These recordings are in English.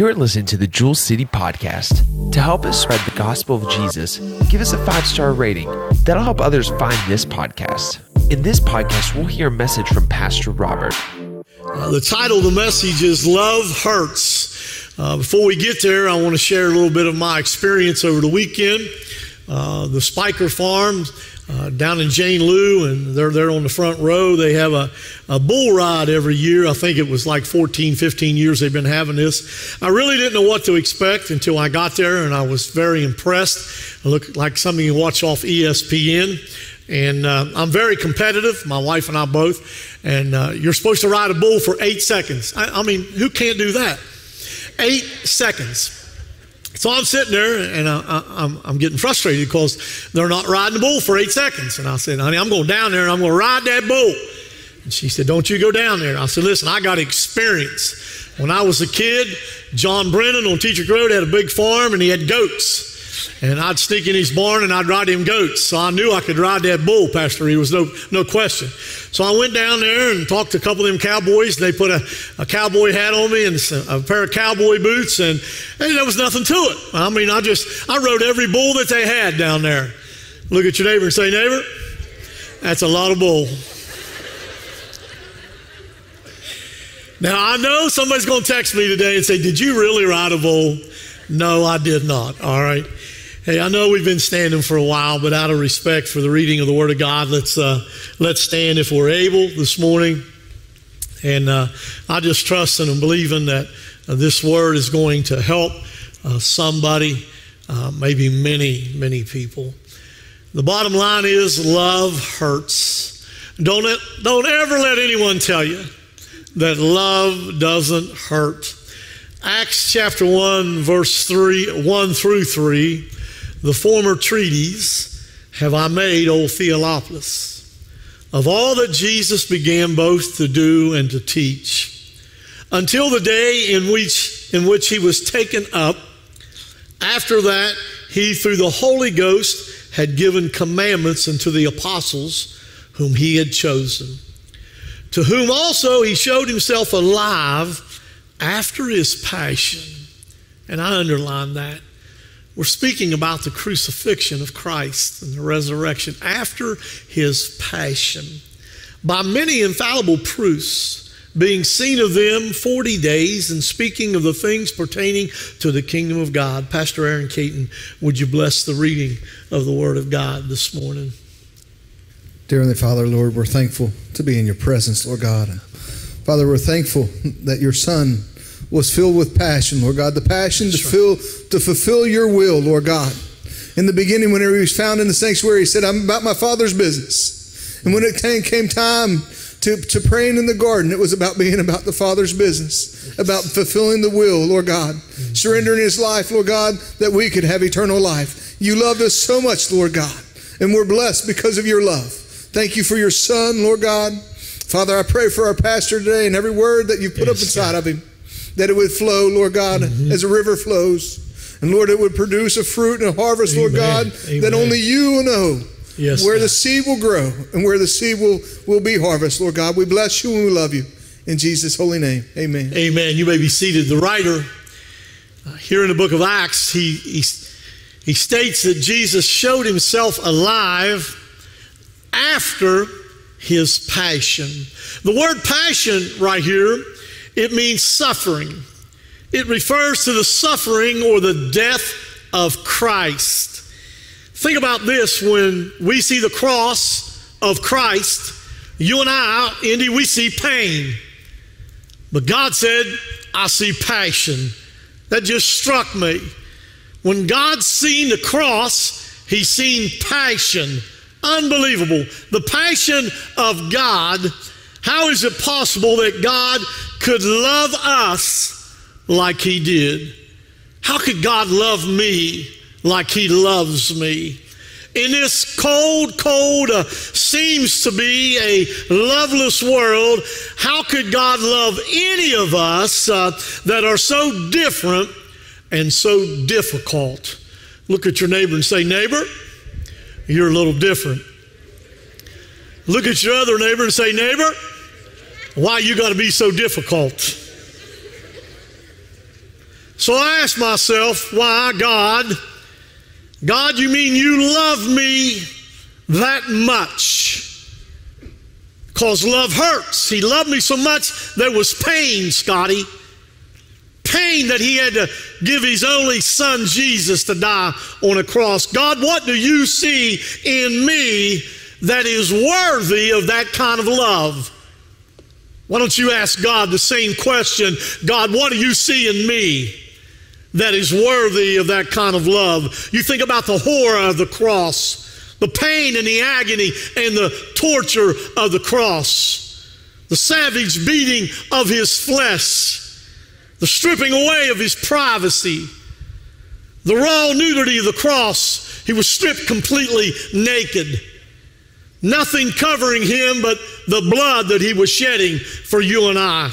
You're listening to the Jewel City Podcast. To help us spread the gospel of Jesus, give us a five star rating. That'll help others find this podcast. In this podcast, we'll hear a message from Pastor Robert. Uh, the title of the message is Love Hurts. Uh, before we get there, I want to share a little bit of my experience over the weekend. Uh, the Spiker Farm uh, down in Jane Lou, and they're there on the front row. They have a, a bull ride every year. I think it was like 14, 15 years they've been having this. I really didn't know what to expect until I got there, and I was very impressed. It looked like something you watch off ESPN. And uh, I'm very competitive, my wife and I both. And uh, you're supposed to ride a bull for eight seconds. I, I mean, who can't do that? Eight seconds. So I'm sitting there and I, am getting frustrated because they're not riding the bull for eight seconds. And I said, honey, I'm going down there and I'm going to ride that bull. And she said, don't you go down there. I said, listen, I got experience. When I was a kid, John Brennan on Teacher Road had a big farm and he had goats. And I'd sneak in his barn and I'd ride him goats. So I knew I could ride that bull, Pastor. He was no, no question. So I went down there and talked to a couple of them cowboys. They put a, a cowboy hat on me and a pair of cowboy boots, and, and there was nothing to it. I mean, I just, I rode every bull that they had down there. Look at your neighbor and say, neighbor, that's a lot of bull. Now, I know somebody's going to text me today and say, Did you really ride a bull? No, I did not. All right. Hey, I know we've been standing for a while, but out of respect for the reading of the Word of God, let's uh, let's stand if we're able this morning. And uh, I just trust and I'm believing that uh, this Word is going to help uh, somebody, uh, maybe many, many people. The bottom line is love hurts. Don't don't ever let anyone tell you that love doesn't hurt. Acts chapter 1, verse 3, 1 through 3 the former treatise have I made, O Theophilus, of all that Jesus began both to do and to teach, until the day in which, in which he was taken up. After that, he, through the Holy Ghost, had given commandments unto the apostles whom he had chosen, to whom also he showed himself alive after his passion. And I underline that we're speaking about the crucifixion of Christ and the resurrection after his passion. By many infallible proofs, being seen of them 40 days and speaking of the things pertaining to the kingdom of God. Pastor Aaron Keaton, would you bless the reading of the Word of God this morning? Dear Heavenly Father, Lord, we're thankful to be in your presence, Lord God. Father, we're thankful that your Son was filled with passion, Lord God, the passion to, fill, to fulfill your will, Lord God. In the beginning, whenever he was found in the sanctuary, he said, I'm about my Father's business. And when it came time to, to praying in the garden, it was about being about the Father's business, about fulfilling the will, Lord God, mm-hmm. surrendering his life, Lord God, that we could have eternal life. You loved us so much, Lord God, and we're blessed because of your love. Thank you for your Son, Lord God. Father, I pray for our pastor today and every word that you put yes, up inside God. of him that it would flow, Lord God, mm-hmm. as a river flows. And Lord, it would produce a fruit and a harvest, Amen. Lord God, Amen. that only you will know yes, where God. the seed will grow and where the seed will, will be harvest, Lord God. We bless you and we love you. In Jesus' holy name, amen. Amen. You may be seated. The writer uh, here in the book of Acts, he, he, he states that Jesus showed himself alive after his passion. The word passion right here it means suffering. It refers to the suffering or the death of Christ. Think about this when we see the cross of Christ, you and I, Indy, we see pain. But God said, I see passion. That just struck me. When God's seen the cross, He's seen passion. Unbelievable. The passion of God. How is it possible that God could love us like He did? How could God love me like He loves me? In this cold, cold, uh, seems to be a loveless world, how could God love any of us uh, that are so different and so difficult? Look at your neighbor and say, Neighbor, you're a little different. Look at your other neighbor and say, Neighbor, why you got to be so difficult? So I asked myself, why, God? God, you mean you love me that much? Because love hurts. He loved me so much there was pain, Scotty. Pain that he had to give his only son Jesus to die on a cross. God, what do you see in me that is worthy of that kind of love? Why don't you ask God the same question? God, what do you see in me that is worthy of that kind of love? You think about the horror of the cross, the pain and the agony and the torture of the cross, the savage beating of his flesh, the stripping away of his privacy, the raw nudity of the cross. He was stripped completely naked. Nothing covering him but the blood that he was shedding for you and I.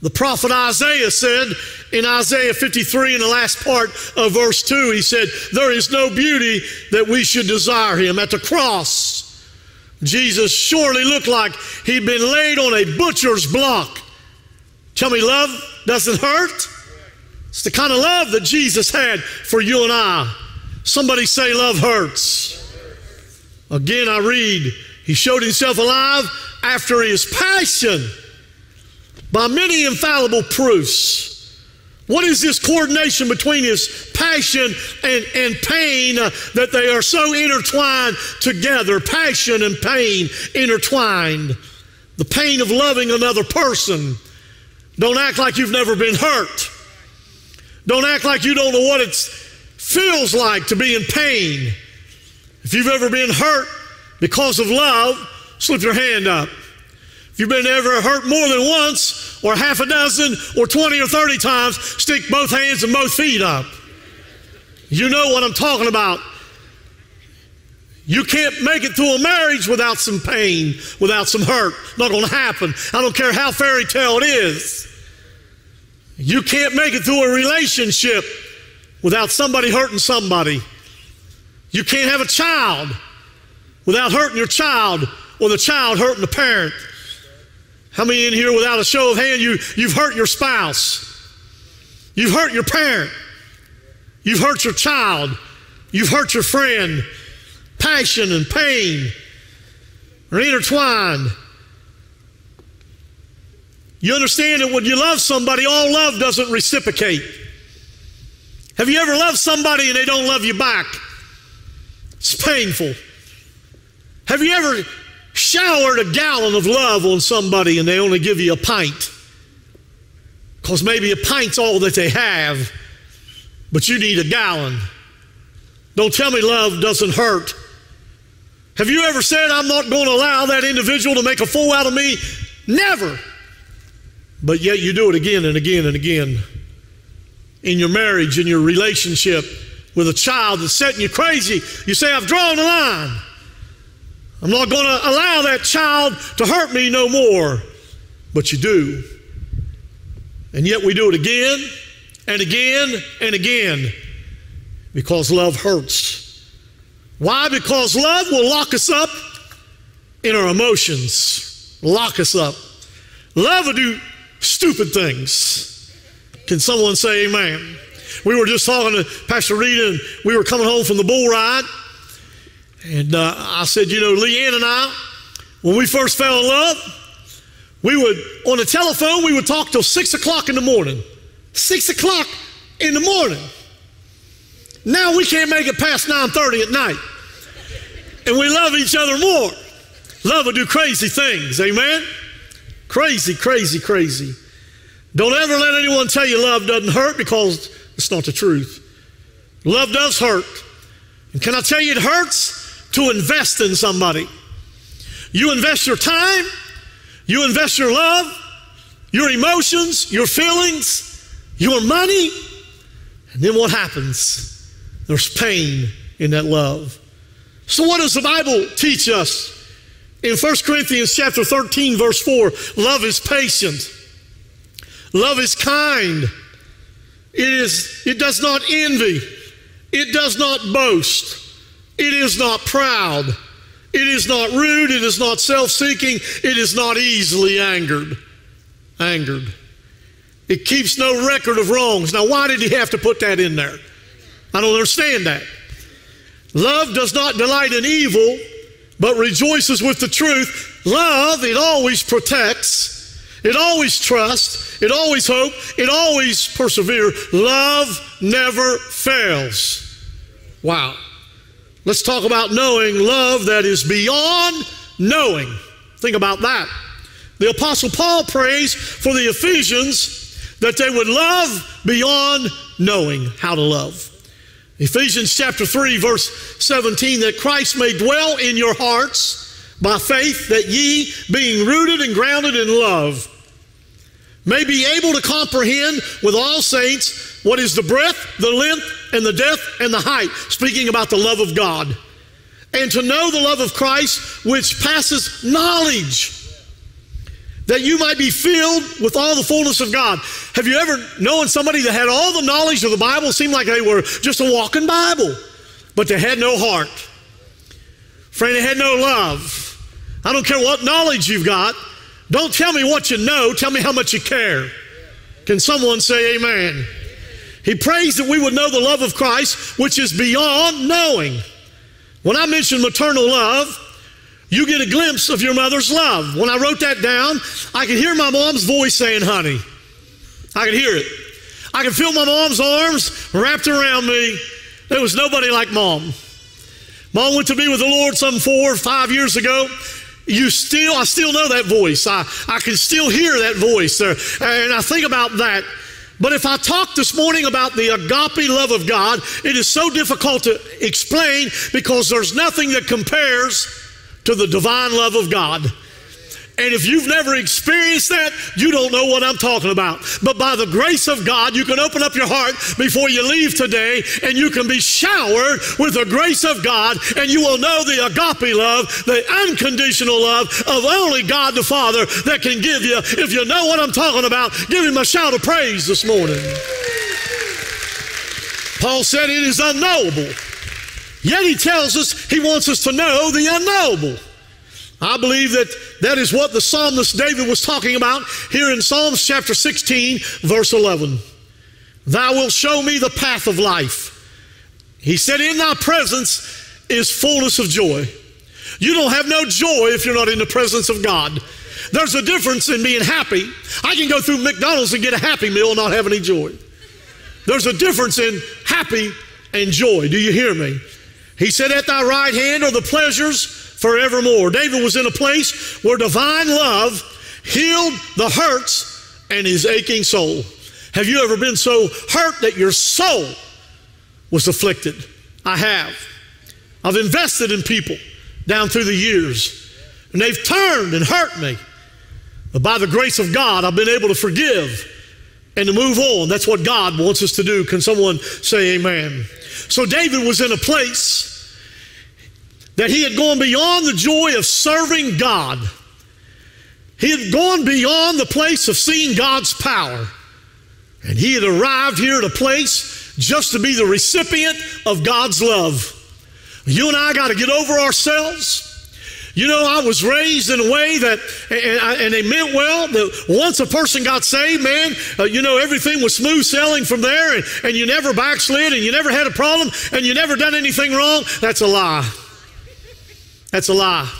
The prophet Isaiah said in Isaiah 53, in the last part of verse 2, he said, There is no beauty that we should desire him. At the cross, Jesus surely looked like he'd been laid on a butcher's block. Tell me, love doesn't hurt? It's the kind of love that Jesus had for you and I. Somebody say, Love hurts. Again, I read, he showed himself alive after his passion by many infallible proofs. What is this coordination between his passion and, and pain uh, that they are so intertwined together? Passion and pain intertwined. The pain of loving another person. Don't act like you've never been hurt. Don't act like you don't know what it feels like to be in pain. If you've ever been hurt because of love, slip your hand up. If you've been ever hurt more than once, or half a dozen, or 20 or 30 times, stick both hands and both feet up. You know what I'm talking about. You can't make it through a marriage without some pain, without some hurt. Not going to happen. I don't care how fairy tale it is. You can't make it through a relationship without somebody hurting somebody. You can't have a child without hurting your child or the child hurting the parent. How many in here, without a show of hand, you, you've hurt your spouse? You've hurt your parent. You've hurt your child. You've hurt your friend. Passion and pain are intertwined. You understand that when you love somebody, all love doesn't reciprocate. Have you ever loved somebody and they don't love you back? It's painful. Have you ever showered a gallon of love on somebody and they only give you a pint? Because maybe a pint's all that they have, but you need a gallon. Don't tell me love doesn't hurt. Have you ever said, I'm not going to allow that individual to make a fool out of me? Never. But yet you do it again and again and again. In your marriage, in your relationship, with a child that's setting you crazy, you say, I've drawn a line. I'm not going to allow that child to hurt me no more. But you do. And yet we do it again and again and again because love hurts. Why? Because love will lock us up in our emotions, lock us up. Love will do stupid things. Can someone say amen? We were just talking to Pastor Rita, and we were coming home from the bull ride. And uh, I said, you know, Leanne and I, when we first fell in love, we would, on the telephone, we would talk till 6 o'clock in the morning. 6 o'clock in the morning. Now we can't make it past 9.30 at night. And we love each other more. Love will do crazy things, amen? Crazy, crazy, crazy. Don't ever let anyone tell you love doesn't hurt because it's not the truth. Love does hurt. And can I tell you, it hurts to invest in somebody. You invest your time, you invest your love, your emotions, your feelings, your money, and then what happens? There's pain in that love. So what does the Bible teach us? In 1 Corinthians chapter 13 verse 4, love is patient. Love is kind. It is it does not envy. It does not boast. It is not proud. It is not rude. It is not self-seeking. It is not easily angered. Angered. It keeps no record of wrongs. Now, why did he have to put that in there? I don't understand that. Love does not delight in evil, but rejoices with the truth. Love, it always protects, it always trusts, it always hopes, it always perseveres. Love never fails. Wow. Let's talk about knowing love that is beyond knowing. Think about that. The Apostle Paul prays for the Ephesians that they would love beyond knowing how to love. Ephesians chapter 3, verse 17, that Christ may dwell in your hearts by faith, that ye, being rooted and grounded in love, may be able to comprehend with all saints what is the breadth, the length, and the depth, and the height, speaking about the love of God, and to know the love of Christ, which passes knowledge that you might be filled with all the fullness of God. Have you ever known somebody that had all the knowledge of the Bible, seemed like they were just a walking Bible, but they had no heart? Friend, they had no love. I don't care what knowledge you've got. Don't tell me what you know, tell me how much you care. Can someone say amen? He prays that we would know the love of Christ, which is beyond knowing. When I mention maternal love, you get a glimpse of your mother's love. When I wrote that down, I could hear my mom's voice saying, honey. I could hear it. I could feel my mom's arms wrapped around me. There was nobody like mom. Mom went to be with the Lord some four or five years ago. You still, I still know that voice. I, I can still hear that voice. And I think about that. But if I talk this morning about the agape love of God, it is so difficult to explain because there's nothing that compares to the divine love of God. And if you've never experienced that, you don't know what I'm talking about. But by the grace of God, you can open up your heart before you leave today and you can be showered with the grace of God and you will know the agape love, the unconditional love of only God the Father that can give you. If you know what I'm talking about, give him a shout of praise this morning. Paul said it is unknowable. Yet he tells us he wants us to know the unknowable. I believe that that is what the psalmist David was talking about here in Psalms chapter 16, verse 11. Thou wilt show me the path of life. He said, In thy presence is fullness of joy. You don't have no joy if you're not in the presence of God. There's a difference in being happy. I can go through McDonald's and get a happy meal and not have any joy. There's a difference in happy and joy. Do you hear me? He said, At thy right hand are the pleasures forevermore. David was in a place where divine love healed the hurts and his aching soul. Have you ever been so hurt that your soul was afflicted? I have. I've invested in people down through the years, and they've turned and hurt me. But by the grace of God, I've been able to forgive and to move on. That's what God wants us to do. Can someone say amen? So David was in a place that he had gone beyond the joy of serving God. He had gone beyond the place of seeing God's power. And he had arrived here at a place just to be the recipient of God's love. You and I got to get over ourselves. You know, I was raised in a way that, and, and, they meant well, that once a person got saved, man, uh, you know, everything was smooth sailing from there, and, and you never backslid, and you never had a problem, and you never done anything wrong. That's a lie. That's a lie.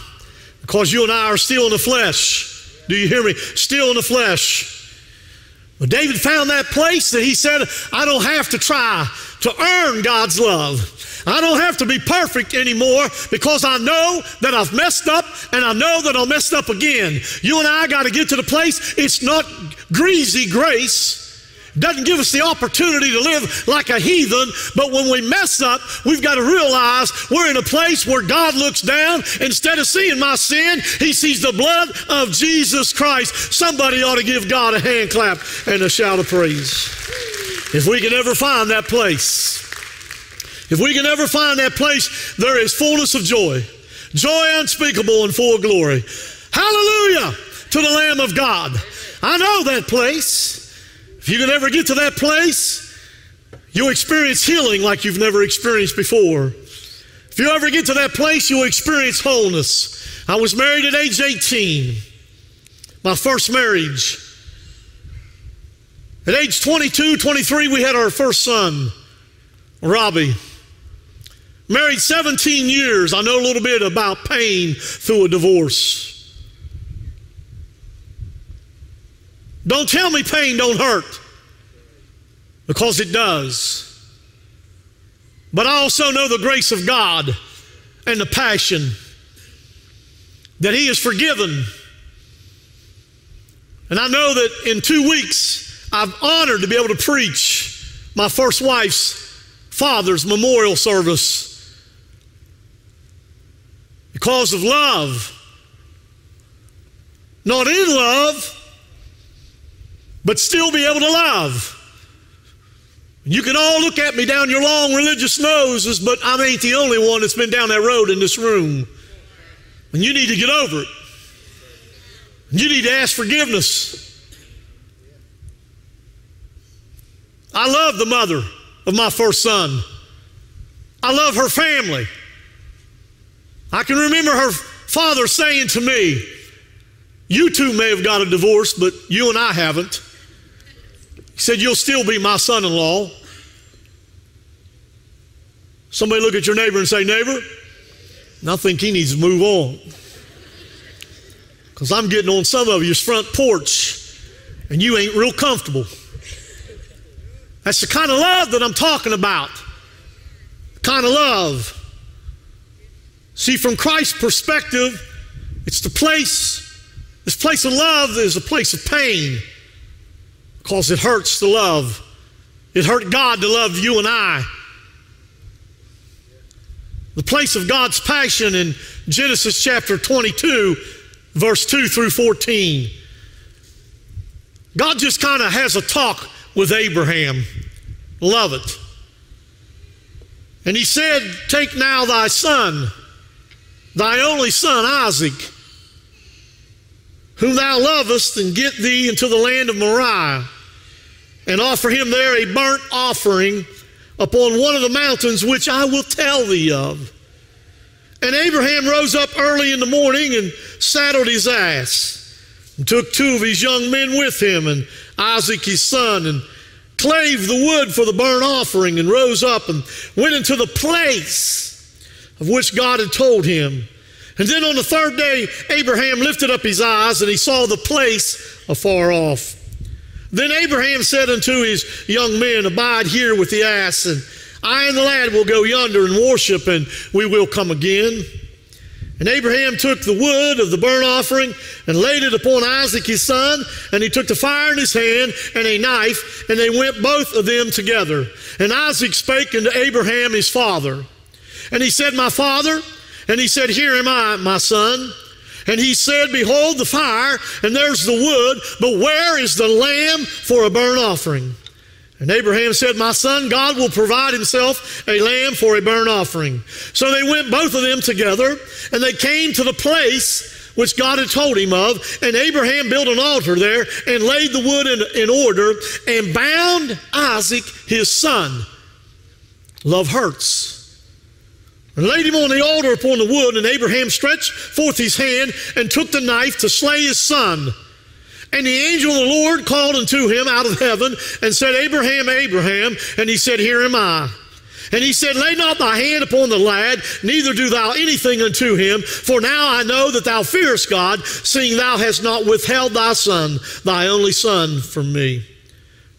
Because you and I are still in the flesh. Do you hear me? Still in the flesh. Well, David found that place that he said, I don't have to try to earn God's love. I don't have to be perfect anymore because I know that I've messed up and I know that I'll mess up again. You and I got to get to the place, it's not greasy grace doesn't give us the opportunity to live like a heathen, but when we mess up, we've got to realize we're in a place where God looks down. Instead of seeing my sin, He sees the blood of Jesus Christ. Somebody ought to give God a hand clap and a shout of praise. If we can ever find that place, if we can ever find that place, there is fullness of joy, joy unspeakable and full of glory. Hallelujah to the Lamb of God. I know that place. If you can ever get to that place, you'll experience healing like you've never experienced before. If you ever get to that place, you'll experience wholeness. I was married at age 18, my first marriage. At age 22, 23, we had our first son, Robbie. Married 17 years. I know a little bit about pain through a divorce. Don't tell me pain don't hurt because it does. But I also know the grace of God and the passion that He has forgiven. And I know that in two weeks, I'm honored to be able to preach my first wife's father's memorial service because of love. Not in love, but still be able to love. You can all look at me down your long religious noses, but I ain't the only one that's been down that road in this room. And you need to get over it. You need to ask forgiveness. I love the mother of my first son. I love her family. I can remember her father saying to me, You two may have got a divorce, but you and I haven't. He said, You'll still be my son in law. Somebody look at your neighbor and say, Neighbor, I think he needs to move on. Because I'm getting on some of you's front porch and you ain't real comfortable. That's the kind of love that I'm talking about. The kind of love. See, from Christ's perspective, it's the place, this place of love is a place of pain because it hurts to love. It hurt God to love you and I. The place of God's passion in Genesis chapter 22, verse 2 through 14. God just kind of has a talk with Abraham. Love it. And he said, Take now thy son, thy only son Isaac, whom thou lovest, and get thee into the land of Moriah and offer him there a burnt offering upon one of the mountains which I will tell thee of. And Abraham rose up early in the morning and saddled his ass, and took two of his young men with him, and Isaac his son, and clave the wood for the burnt offering, and rose up and went into the place of which God had told him. And then on the third day, Abraham lifted up his eyes, and he saw the place afar off. Then Abraham said unto his young men, Abide here with the ass, and I and the lad will go yonder and worship, and we will come again. And Abraham took the wood of the burnt offering and laid it upon Isaac his son, and he took the fire in his hand and a knife, and they went both of them together. And Isaac spake unto Abraham his father. And he said, My father, and he said, Here am I, my son. And he said, Behold the fire, and there's the wood, but where is the lamb for a burnt offering? And Abraham said, My son, God will provide himself a lamb for a burnt offering. So they went both of them together, and they came to the place which God had told him of. And Abraham built an altar there and laid the wood in, in order and bound Isaac, his son. Love hurts and laid him on the altar upon the wood. And Abraham stretched forth his hand and took the knife to slay his son. And the angel of the Lord called unto him out of heaven and said, Abraham, Abraham. And he said, Here am I. And he said, Lay not thy hand upon the lad, neither do thou anything unto him, for now I know that thou fearest God, seeing thou hast not withheld thy son, thy only son, from me.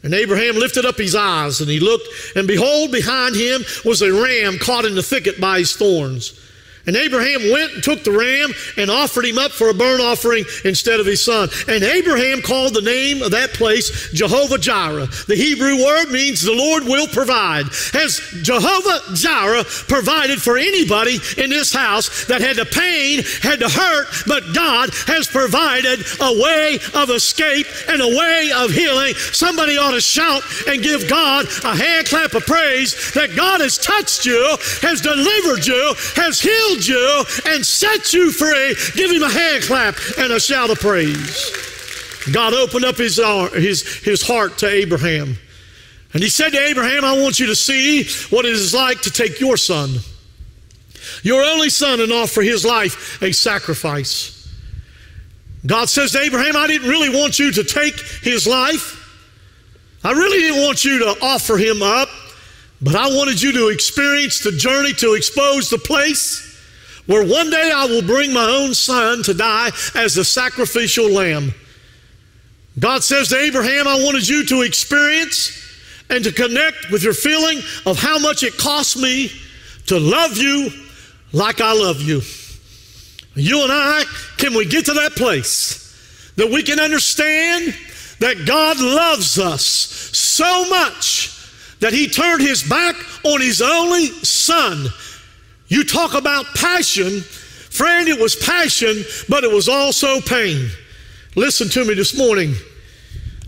And Abraham lifted up his eyes and he looked, and behold, behind him was a ram caught in the thicket by his thorns. And Abraham went and took the ram and offered him up for a burnt offering instead of his son. And Abraham called the name of that place Jehovah Jireh. The Hebrew word means the Lord will provide. Has Jehovah Jireh provided for anybody in this house that had the pain, had to hurt, but God has provided a way of escape and a way of healing? Somebody ought to shout and give God a hand clap of praise that God has touched you, has delivered you, has healed healed you and set you free. Give him a hand clap and a shout of praise. God opened up his, uh, his, his heart to Abraham. And he said to Abraham, I want you to see what it is like to take your son, your only son, and offer his life a sacrifice. God says to Abraham, I didn't really want you to take his life. I really didn't want you to offer him up, but I wanted you to experience the journey to expose the place where one day I will bring my own son to die as a sacrificial lamb. God says to Abraham, I wanted you to experience and to connect with your feeling of how much it cost me to love you like I love you. You and I, can we get to that place that we can understand that God loves us so much that He turned His back on His only Son? You talk about passion. Friend, it was passion, but it was also pain. Listen to me this morning.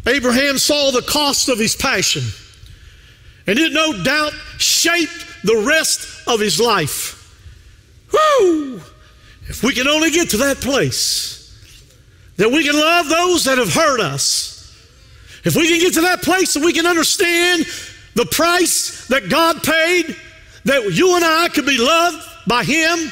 Abraham saw the cost of his passion, and it no doubt shaped the rest of his life. Whoo! If we can only get to that place that we can love those that have hurt us, if we can get to that place that we can understand the price that God paid, that you and I could be loved by Him,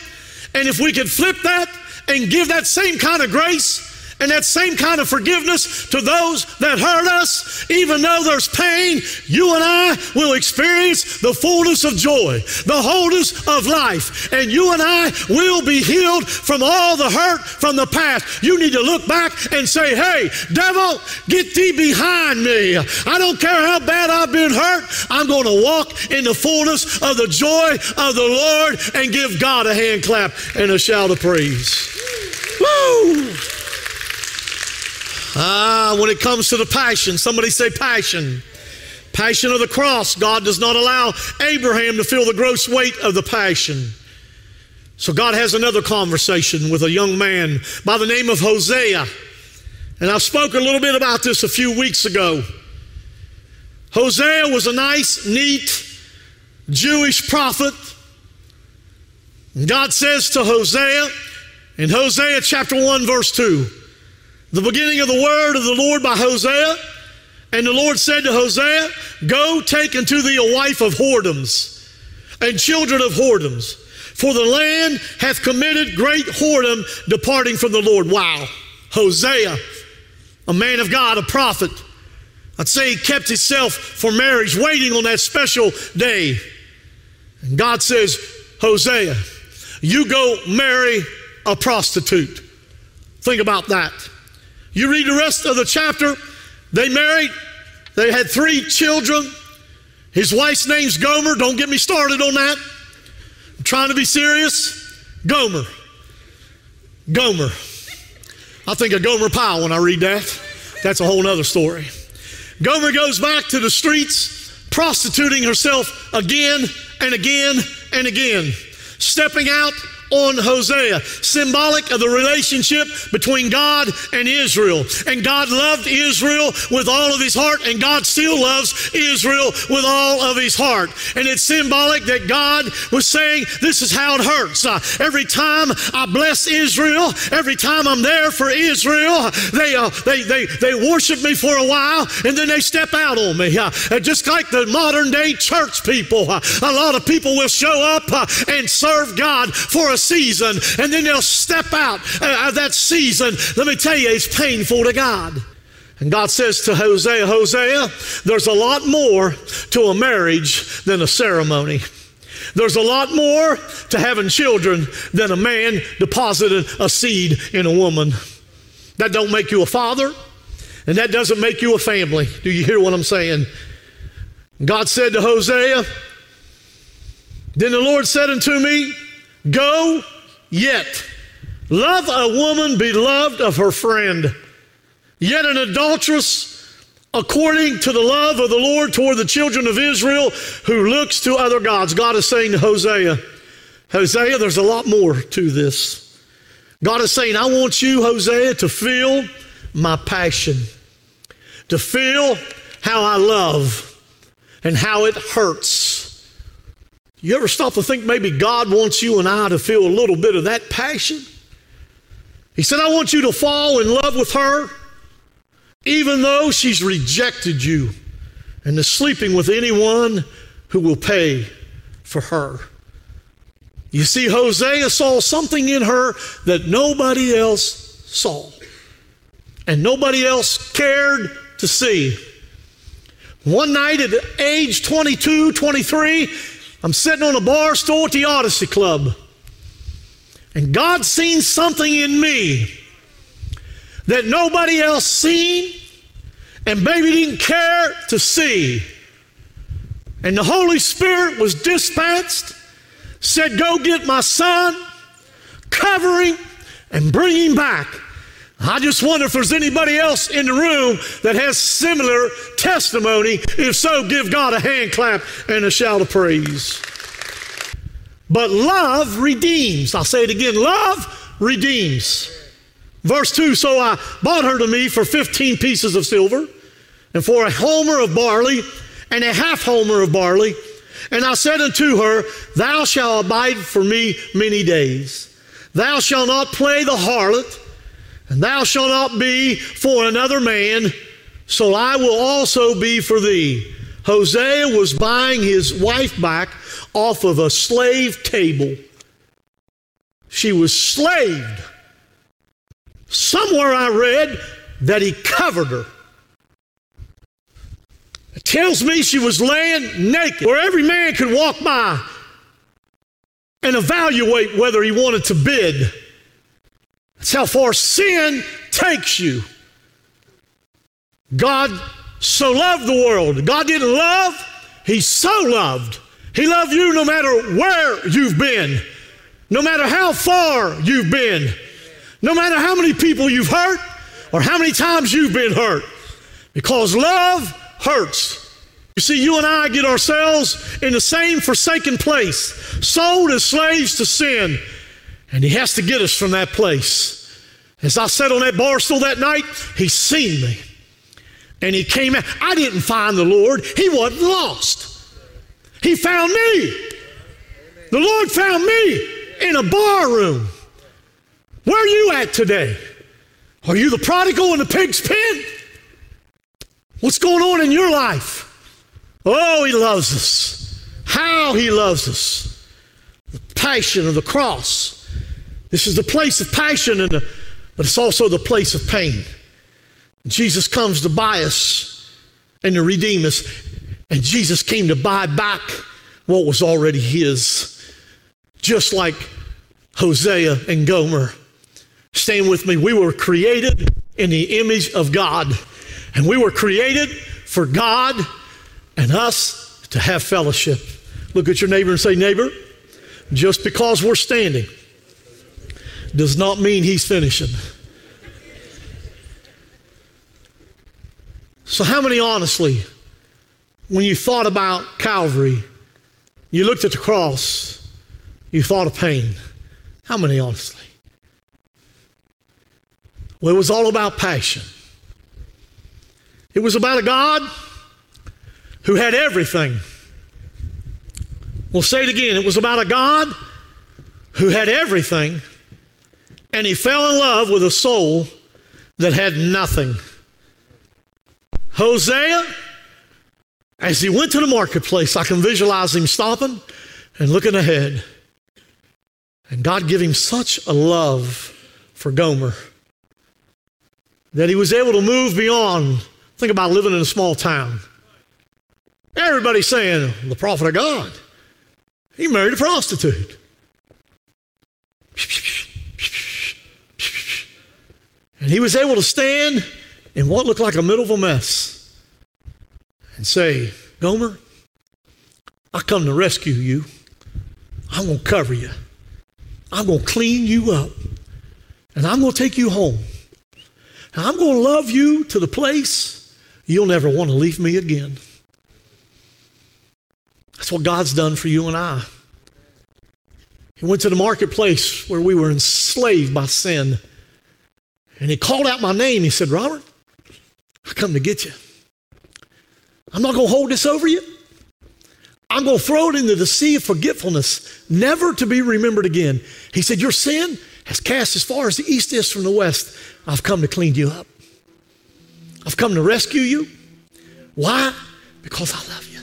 and if we could flip that and give that same kind of grace and that same kind of forgiveness to those that hurt us, even though there's pain, you and I will experience the fullness of joy, the wholeness of life, and you and I will be healed from all the hurt from the past. You need to look back and say, Hey, devil, get thee behind me. I don't care how bad I've been hurt, I'm going to walk in the fullness of the joy of the Lord and give God a hand clap and a shout of praise. Woo! Ah, when it comes to the passion, somebody say passion. Passion of the cross. God does not allow Abraham to feel the gross weight of the passion. So God has another conversation with a young man by the name of Hosea. And I've spoke a little bit about this a few weeks ago. Hosea was a nice, neat Jewish prophet. God says to Hosea in Hosea chapter 1, verse 2, the beginning of the word of the Lord by Hosea. And the Lord said to Hosea, Go take unto thee a wife of whoredoms and children of whoredoms, for the land hath committed great whoredom departing from the Lord. Wow. Hosea, a man of God, a prophet. I'd say he kept himself for marriage, waiting on that special day. And God says, Hosea, you go marry a prostitute. Think about that. You read the rest of the chapter. They married, they had three children. His wife's name's Gomer. Don't get me started on that. I'm trying to be serious. Gomer. Gomer. I think of Gomer Pyle when I read that. That's a whole other story. Gomer goes back to the streets, prostituting herself again and again and again, stepping out on Hosea, symbolic of the relationship between God and Israel. And God loved Israel with all of his heart, and God still loves Israel with all of his heart. And it's symbolic that God was saying, This is how it hurts. Uh, every time I bless Israel, every time I'm there for Israel, they, uh, they, they, they worship me for a while and then they step out on me. Uh, just like the modern day church people, uh, a lot of people will show up uh, and serve God for a season and then they'll step out uh, of that season. Let me tell you, it's painful to God. And God says to Hosea, Hosea, there's a lot more to a marriage than a ceremony. There's a lot more to having children than a man depositing a seed in a woman. That don't make you a father, and that doesn't make you a family. Do you hear what I'm saying? God said to Hosea, Then the Lord said unto me, Go yet, love a woman beloved of her friend, yet an adulteress according to the love of the Lord toward the children of Israel who looks to other gods. God is saying to Hosea, Hosea, there's a lot more to this. God is saying, I want you, Hosea, to feel my passion, to feel how I love and how it hurts. You ever stop to think maybe God wants you and I to feel a little bit of that passion? He said, I want you to fall in love with her, even though she's rejected you, and is sleeping with anyone who will pay for her. You see, Hosea saw something in her that nobody else saw, and nobody else cared to see. One night at age 22, 23, I'm sitting on a bar stool at the Odyssey Club. And God seen something in me that nobody else seen and maybe didn't care to see. And the Holy Spirit was dispatched, said, Go get my son, cover him, and bring him back. I just wonder if there's anybody else in the room that has similar testimony. If so, give God a hand clap and a shout of praise. But love redeems. I'll say it again love redeems. Verse 2 So I bought her to me for 15 pieces of silver, and for a homer of barley, and a half homer of barley. And I said unto her, Thou shalt abide for me many days. Thou shalt not play the harlot, and thou shalt not be for another man, so I will also be for thee. Hosea was buying his wife back off of a slave table. She was slaved. Somewhere I read that he covered her. It tells me she was laying naked, where every man could walk by and evaluate whether he wanted to bid. That's how far sin takes you. God so loved the world. God didn't love, He so loved. He loved you no matter where you've been, no matter how far you've been, no matter how many people you've hurt or how many times you've been hurt. Because love hurts. You see, you and I get ourselves in the same forsaken place, sold as slaves to sin, and He has to get us from that place. As I sat on that bar stool that night, He seen me. And He came out. I didn't find the Lord, He wasn't lost. He found me. The Lord found me in a bar room. Where are you at today? Are you the prodigal in the pig's pen? What's going on in your life? Oh, he loves us. How he loves us. The passion of the cross. This is the place of passion, and the, but it's also the place of pain. Jesus comes to buy us and to redeem us. And Jesus came to buy back what was already his. Just like Hosea and Gomer. Stand with me. We were created in the image of God. And we were created for God and us to have fellowship. Look at your neighbor and say, Neighbor, just because we're standing does not mean he's finishing. So, how many honestly, when you thought about Calvary, you looked at the cross, you thought of pain? How many honestly? Well, it was all about passion. It was about a God who had everything. We'll say it again. It was about a God who had everything, and he fell in love with a soul that had nothing. Hosea, as he went to the marketplace, I can visualize him stopping and looking ahead. And God gave him such a love for Gomer that he was able to move beyond. Think about living in a small town. Everybody's saying, the prophet of God. He married a prostitute. And he was able to stand in what looked like a middle of a mess and say, Gomer, I come to rescue you. I'm going to cover you. I'm going to clean you up. And I'm going to take you home. And I'm going to love you to the place you'll never want to leave me again. That's what God's done for you and I. He went to the marketplace where we were enslaved by sin. And he called out my name. He said, Robert, I come to get you. I'm not going to hold this over you. I'm going to throw it into the sea of forgetfulness, never to be remembered again. He said, Your sin has cast as far as the east is from the west. I've come to clean you up. I've come to rescue you. Why? Because I love you.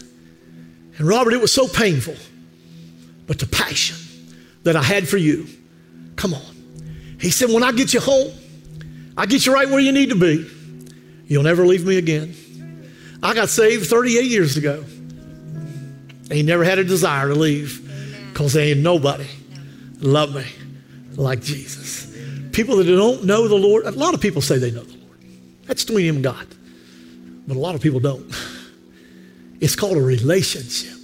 And Robert, it was so painful, but the passion that I had for you, come on. He said, When I get you home, I get you right where you need to be. You'll never leave me again. I got saved 38 years ago. And he never had a desire to leave because ain't nobody love me like Jesus. People that don't know the Lord, a lot of people say they know the Lord. That's between him and God. But a lot of people don't. It's called a relationship.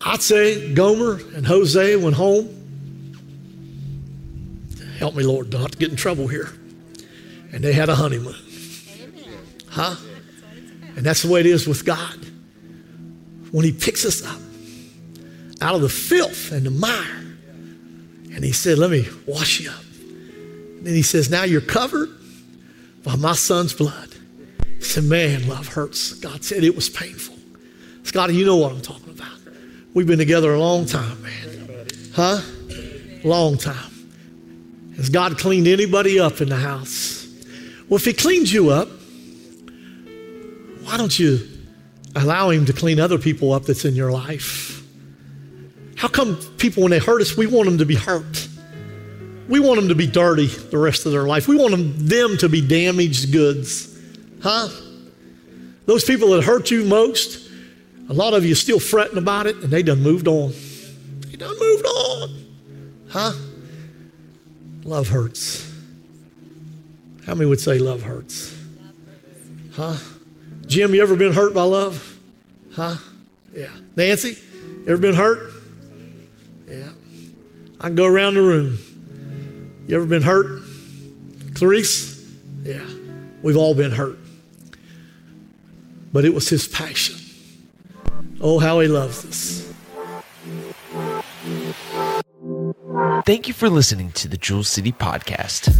I'd say Gomer and Hosea went home. Help me, Lord, not to get in trouble here. And they had a honeymoon. Huh? And that's the way it is with God. When He picks us up out of the filth and the mire, and He said, Let me wash you up. And then He says, Now you're covered by my son's blood. He said, Man, love hurts. God said it was painful. Scotty, you know what I'm talking about. We've been together a long time, man. Huh? Long time. Has God cleaned anybody up in the house? Well, if He cleans you up, why don't you allow Him to clean other people up that's in your life? How come people, when they hurt us, we want them to be hurt? We want them to be dirty the rest of their life. We want them, them to be damaged goods. Huh? Those people that hurt you most, a lot of you still fretting about it, and they done moved on. They done moved on. Huh? Love hurts. How many would say love hurts? Huh? Jim, you ever been hurt by love? Huh? Yeah. Nancy, ever been hurt? Yeah. I can go around the room. You ever been hurt? Clarice? Yeah. We've all been hurt. But it was his passion. Oh, how he loves us. Thank you for listening to the Jewel City Podcast.